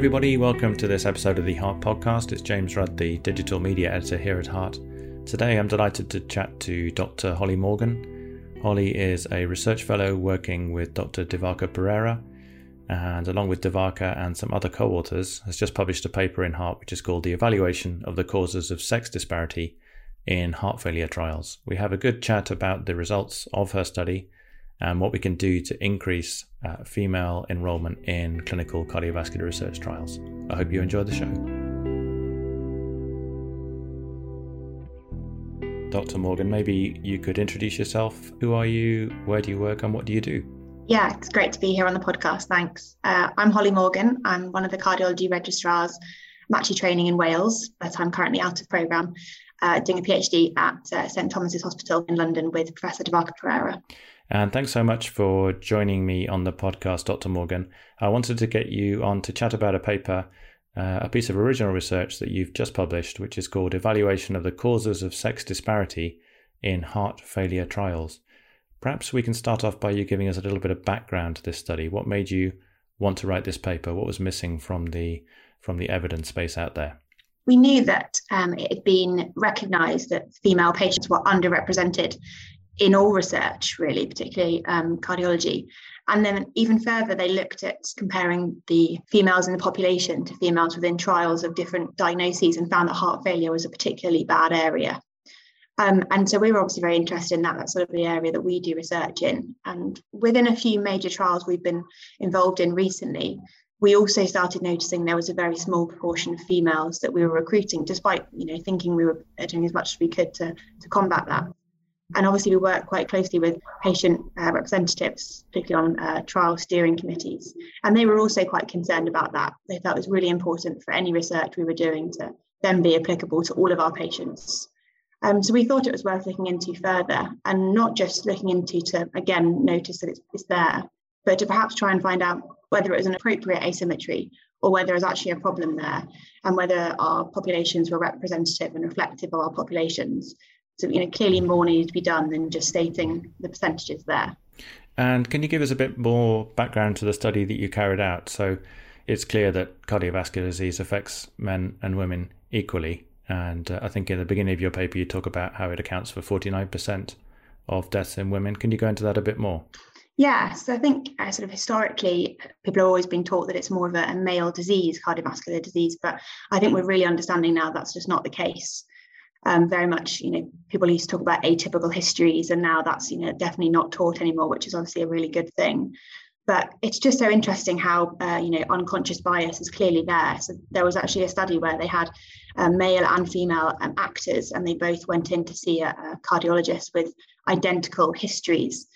everybody. Welcome to this episode of the Heart Podcast. It's James Rudd, the digital media editor here at Heart. Today, I'm delighted to chat to Dr. Holly Morgan. Holly is a research fellow working with Dr. Divaka Perera, and along with Divaka and some other co authors, has just published a paper in Heart which is called The Evaluation of the Causes of Sex Disparity in Heart Failure Trials. We have a good chat about the results of her study and what we can do to increase uh, female enrollment in clinical cardiovascular research trials. I hope you enjoy the show. Dr. Morgan, maybe you could introduce yourself. Who are you? Where do you work? And what do you do? Yeah, it's great to be here on the podcast. Thanks. Uh, I'm Holly Morgan. I'm one of the cardiology registrars. Actually training in Wales, but I'm currently out of programme uh, doing a PhD at uh, St Thomas's Hospital in London with Professor Divaka Perera. And thanks so much for joining me on the podcast, Dr. Morgan. I wanted to get you on to chat about a paper, uh, a piece of original research that you've just published, which is called Evaluation of the Causes of Sex Disparity in Heart Failure Trials. Perhaps we can start off by you giving us a little bit of background to this study. What made you want to write this paper? What was missing from the from the evidence base out there? We knew that um, it had been recognised that female patients were underrepresented in all research, really, particularly um, cardiology. And then even further, they looked at comparing the females in the population to females within trials of different diagnoses and found that heart failure was a particularly bad area. Um, and so we were obviously very interested in that. That's sort of the area that we do research in. And within a few major trials we've been involved in recently, we also started noticing there was a very small proportion of females that we were recruiting, despite you know thinking we were doing as much as we could to, to combat that. And obviously, we work quite closely with patient uh, representatives, particularly on uh, trial steering committees. And they were also quite concerned about that. They felt it was really important for any research we were doing to then be applicable to all of our patients. Um, so we thought it was worth looking into further and not just looking into to, again, notice that it's, it's there, but to perhaps try and find out whether it was an appropriate asymmetry or whether there's actually a problem there and whether our populations were representative and reflective of our populations so, you know, clearly more needs to be done than just stating the percentages there. And can you give us a bit more background to the study that you carried out? So, it's clear that cardiovascular disease affects men and women equally. And uh, I think in the beginning of your paper, you talk about how it accounts for 49% of deaths in women. Can you go into that a bit more? Yeah, so I think uh, sort of historically, people have always been taught that it's more of a, a, male disease, cardiovascular disease, but I think we're really understanding now that's just not the case um, very much, you know, people used to talk about atypical histories, and now that's, you know, definitely not taught anymore, which is obviously a really good thing. But it's just so interesting how, uh, you know, unconscious bias is clearly there. So there was actually a study where they had uh, male and female um, actors, and they both went in to see a, a cardiologist with identical histories.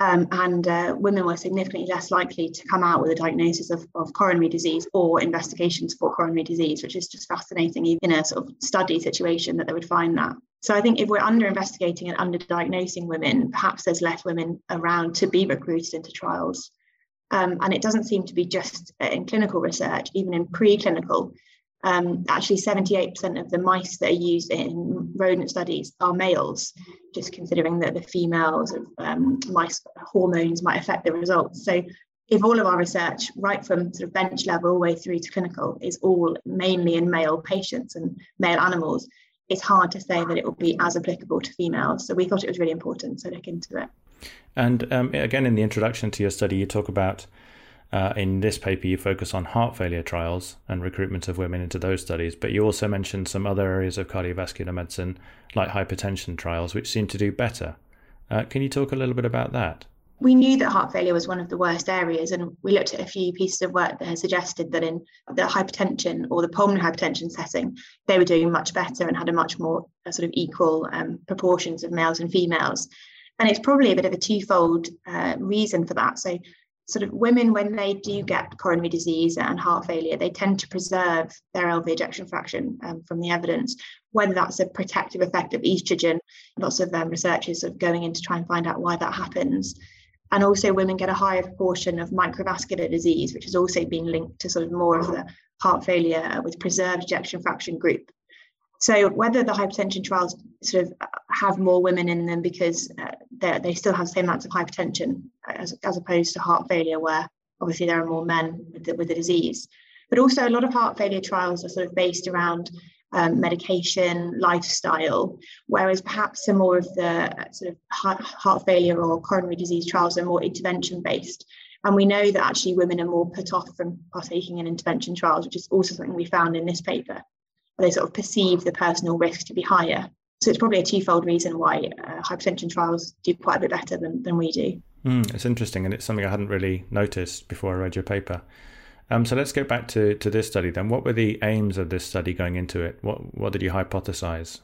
Um, and uh, women were significantly less likely to come out with a diagnosis of, of, coronary disease or investigations for coronary disease, which is just fascinating even in a sort of study situation that they would find that. So I think if we're under investigating and under diagnosing women, perhaps there's less women around to be recruited into trials. Um, and it doesn't seem to be just in clinical research, even in preclinical. Um, actually, 78% of the mice that are used in rodent studies are males, just considering that the females of um, mice hormones might affect the results. So, if all of our research, right from sort of bench level way through to clinical, is all mainly in male patients and male animals, it's hard to say that it will be as applicable to females. So, we thought it was really important to look into it. And um, again, in the introduction to your study, you talk about uh, in this paper, you focus on heart failure trials and recruitment of women into those studies, but you also mentioned some other areas of cardiovascular medicine, like hypertension trials, which seem to do better. Uh, can you talk a little bit about that? We knew that heart failure was one of the worst areas, and we looked at a few pieces of work that had suggested that in the hypertension or the pulmonary hypertension setting, they were doing much better and had a much more uh, sort of equal um, proportions of males and females. And it's probably a bit of a twofold uh, reason for that. So, sort of women, when they do get coronary disease and heart failure, they tend to preserve their LV ejection fraction um, from the evidence, whether that's a protective effect of estrogen. Lots of um, researchers are going in to try and find out why that happens. And also, women get a higher proportion of microvascular disease, which has also been linked to sort of more of the heart failure with preserved ejection fraction group. So whether the hypertension trials sort of have more women in them because uh, they still have the same amounts of hypertension as, as opposed to heart failure, where obviously there are more men with the, with the disease. But also, a lot of heart failure trials are sort of based around um, medication, lifestyle, whereas perhaps some more of the uh, sort of heart, heart failure or coronary disease trials are more intervention based. And we know that actually women are more put off from partaking in intervention trials, which is also something we found in this paper. Where they sort of perceive the personal risk to be higher. So it's probably a twofold reason why uh, hypertension trials do quite a bit better than, than we do. Mm, it's interesting, and it's something I hadn't really noticed before I read your paper. Um, so let's go back to, to this study then. What were the aims of this study going into it? What what did you hypothesize?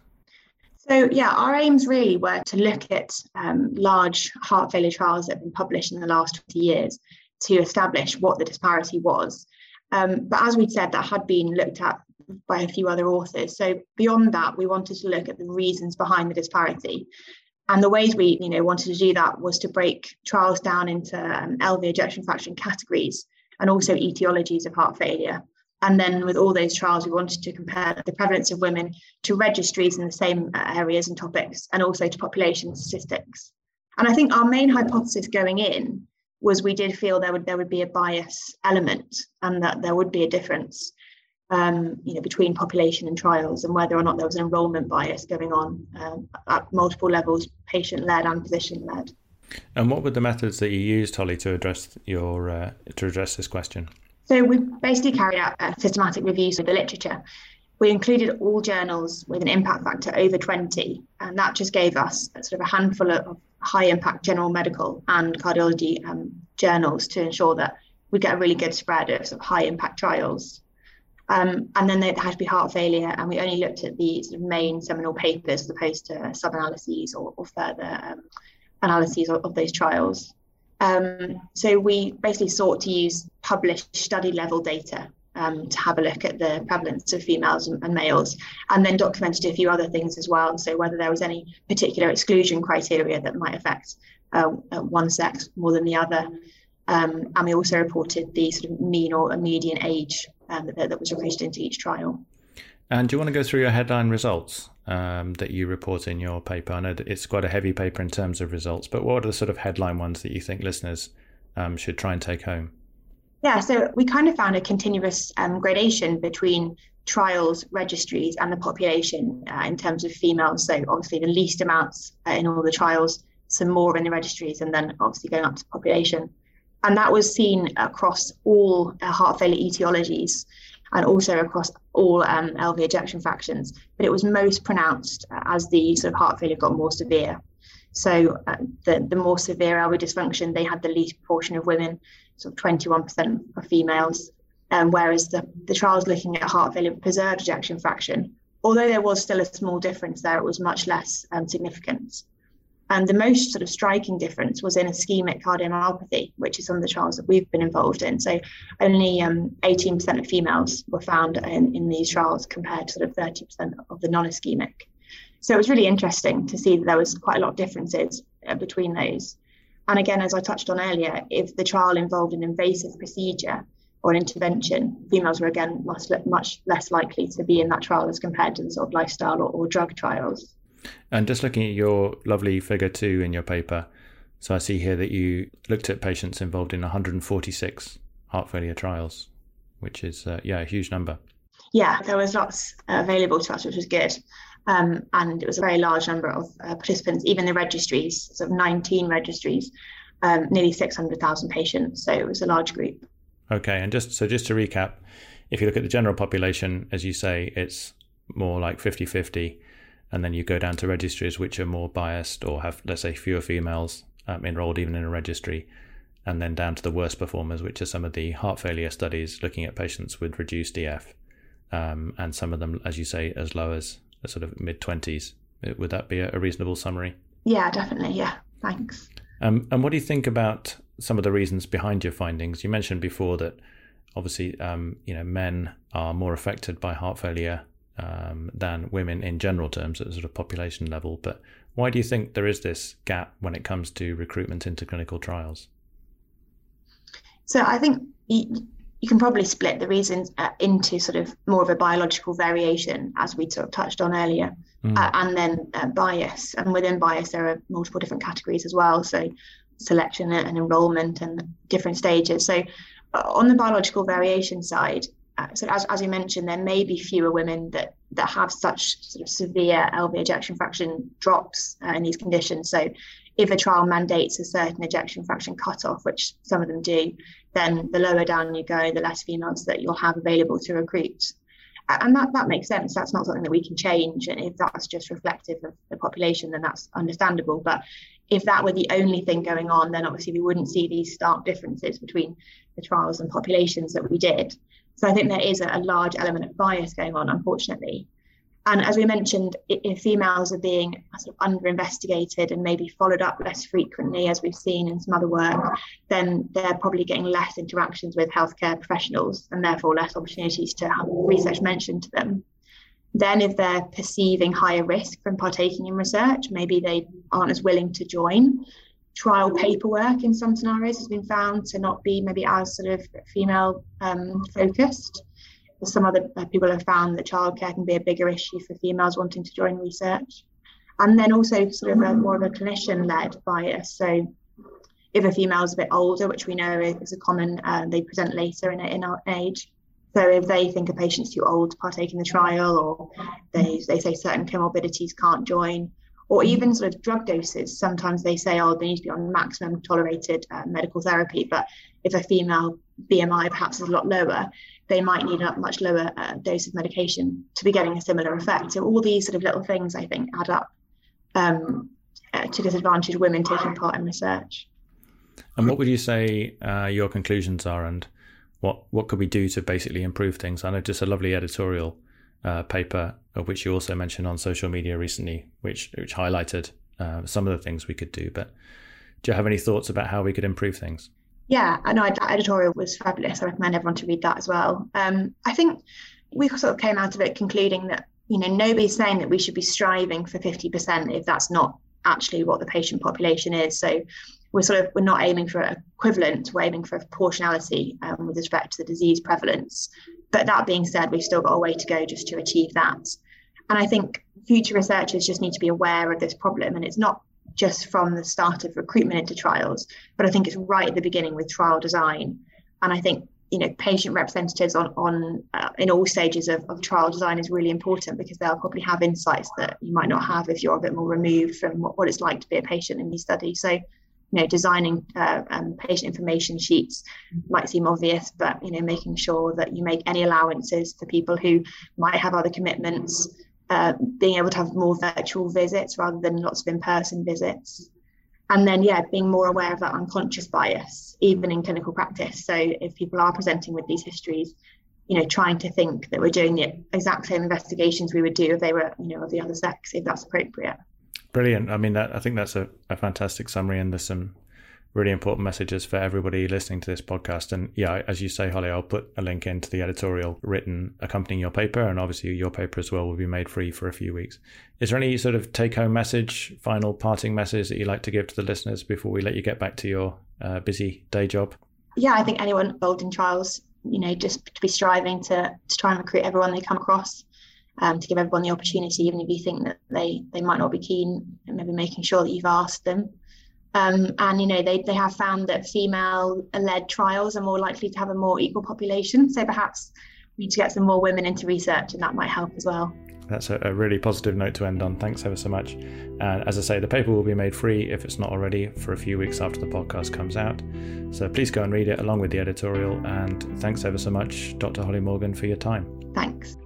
So yeah, our aims really were to look at um, large heart failure trials that have been published in the last 20 years to establish what the disparity was. Um, but as we said, that had been looked at by a few other authors. So beyond that, we wanted to look at the reasons behind the disparity. And the ways we, you know, wanted to do that was to break trials down into um, LV ejection fraction categories and also etiologies of heart failure. And then with all those trials, we wanted to compare the prevalence of women to registries in the same uh, areas and topics, and also to population statistics. And I think our main hypothesis going in was we did feel there would there would be a bias element, and that there would be a difference, um, you know, between population and trials, and whether or not there was an enrolment bias going on um, at multiple levels, patient-led and physician-led. And what were the methods that you used, Holly, to address your uh, to address this question? So we basically carried out a systematic reviews of the literature. We included all journals with an impact factor over 20, and that just gave us sort of a handful of high impact general medical and cardiology um, journals to ensure that we get a really good spread of, sort of high impact trials. Um, and then there had to be heart failure, and we only looked at the sort of main seminal papers as opposed to sub analyses or, or, further um, analyses of, of those trials. Um, so we basically sought to use published study level data um, to have a look at the prevalence of females and, and, males, and then documented a few other things as well. So whether there was any particular exclusion criteria that might affect uh, uh one sex more than the other. Um, and we also reported the sort of mean or median age um, that, that was recruited into each trial. And do you want to go through your headline results um, that you report in your paper? I know that it's quite a heavy paper in terms of results, but what are the sort of headline ones that you think listeners um, should try and take home? Yeah, so we kind of found a continuous um, gradation between trials, registries, and the population uh, in terms of females. So obviously the least amounts uh, in all the trials, some more in the registries, and then obviously going up to population. And that was seen across all uh, heart failure etiologies and also across all um, LV ejection fractions. But it was most pronounced as the sort of heart failure got more severe. So uh, the, the more severe LV dysfunction, they had the least proportion of women, sort of 21% of females, um, whereas the, the trials looking at heart failure preserved ejection fraction, although there was still a small difference there, it was much less um, significant. And the most sort of striking difference was in ischemic cardiomyopathy, which is some of the trials that we've been involved in. So only um, 18% of females were found in, in these trials compared to sort of 30% of the non-ischemic. So it was really interesting to see that there was quite a lot of differences uh, between those. And again, as I touched on earlier, if the trial involved an invasive procedure or an intervention, females were again much, much less likely to be in that trial as compared to the sort of lifestyle or, or drug trials. And just looking at your lovely figure two in your paper, so I see here that you looked at patients involved in 146 heart failure trials, which is uh, yeah a huge number. Yeah, there was lots available to us, which was good. Um, and it was a very large number of uh, participants, even the registries, sort of 19 registries, um, nearly 600,000 patients. So it was a large group. Okay, and just so just to recap, if you look at the general population, as you say, it's more like 50 50 and then you go down to registries which are more biased or have, let's say, fewer females um, enrolled even in a registry, and then down to the worst performers, which are some of the heart failure studies looking at patients with reduced EF, um, and some of them, as you say, as low as sort of mid 20s. Uh, would that be a reasonable summary? Yeah, definitely. Yeah, thanks. Um, and what do you think about some of the reasons behind your findings? You mentioned before that obviously, um, you know, men are more affected by heart failure um, than women in general terms at a sort of population level. But why do you think there is this gap when it comes to recruitment into clinical trials? So I think you, you can probably split the reasons uh, into sort of more of a biological variation, as we sort of touched on earlier, mm. uh, and then uh, bias. And within bias, there are multiple different categories as well. So selection and enrollment and different stages. So uh, on the biological variation side, uh, so as, as we mentioned, there may be fewer women that that have such sort of severe LV ejection fraction drops uh, in these conditions. So if a trial mandates a certain ejection fraction cutoff, which some of them do, then the lower down you go, the less females that you'll have available to recruit. And that, that makes sense. That's not something that we can change. And if that's just reflective of the population, then that's understandable. But if that were the only thing going on, then obviously we wouldn't see these stark differences between the trials and populations that we did. So I think there is a, a large element of bias going on, unfortunately. And as we mentioned, if females are being uh, sort of under investigated and maybe followed up less frequently, as we've seen in some other work, then they're probably getting less interactions with healthcare professionals and therefore less opportunities to have research mentioned to them. Then, if they're perceiving higher risk from partaking in research, maybe they aren't as willing to join. Trial paperwork in some scenarios has been found to not be maybe as sort of female um, focused some other uh, people have found that childcare can be a bigger issue for females wanting to join research. And then also sort of a, more of a clinician-led bias. So if a female is a bit older, which we know is a common, uh, they present later in, in our age. So if they think a patient's too old to partake in the trial, or they, they say certain comorbidities can't join, or even sort of drug doses. Sometimes they say, oh, they need to be on maximum tolerated uh, medical therapy. But if a female BMI perhaps is a lot lower, they might need a much lower uh, dose of medication to be getting a similar effect. So all these sort of little things, I think, add up um, uh, to disadvantage women taking part in research. And what would you say uh, your conclusions are, and what what could we do to basically improve things? I know just a lovely editorial uh, paper, of which you also mentioned on social media recently, which which highlighted uh, some of the things we could do. But do you have any thoughts about how we could improve things? Yeah, I know that editorial was fabulous. I recommend everyone to read that as well. Um, I think we sort of came out of it concluding that you know nobody's saying that we should be striving for 50% if that's not actually what the patient population is. So we're sort of we're not aiming for equivalent, we're aiming for proportionality um, with respect to the disease prevalence. But that being said, we've still got a way to go just to achieve that. And I think future researchers just need to be aware of this problem, and it's not just from the start of recruitment into trials, but I think it's right at the beginning with trial design. And I think you know patient representatives on on uh, in all stages of, of trial design is really important because they'll probably have insights that you might not have if you're a bit more removed from what, what it's like to be a patient in these studies. So you know designing uh, um, patient information sheets might seem obvious but you know making sure that you make any allowances for people who might have other commitments uh, being able to have more virtual visits rather than lots of in-person visits and then yeah being more aware of that unconscious bias even in clinical practice. So if people are presenting with these histories you know trying to think that we're doing the exact same investigations we would do if they were you know of the other sex if that's appropriate. Brilliant. I mean that i think that's a, a fantastic summary and there's some really important messages for everybody listening to this podcast. And yeah, as you say, Holly, I'll put a link into the editorial written accompanying your paper, and obviously your paper as well will be made free for a few weeks. Is there any sort of take home message, final parting message that you'd like to give to the listeners before we let you get back to your uh, busy day job? Yeah, I think anyone involved in trials, you know, just to be striving to, to try and recruit everyone they come across. Um, to give everyone the opportunity, even if you think that they, they might not be keen, maybe making sure that you've asked them um, and you know they, they have found that female-led trials are more likely to have a more equal population. So perhaps we need to get some more women into research, and that might help as well. That's a, a really positive note to end on. Thanks ever so much. And as I say, the paper will be made free if it's not already for a few weeks after the podcast comes out. So please go and read it along with the editorial. And thanks ever so much, Dr. Holly Morgan, for your time. Thanks.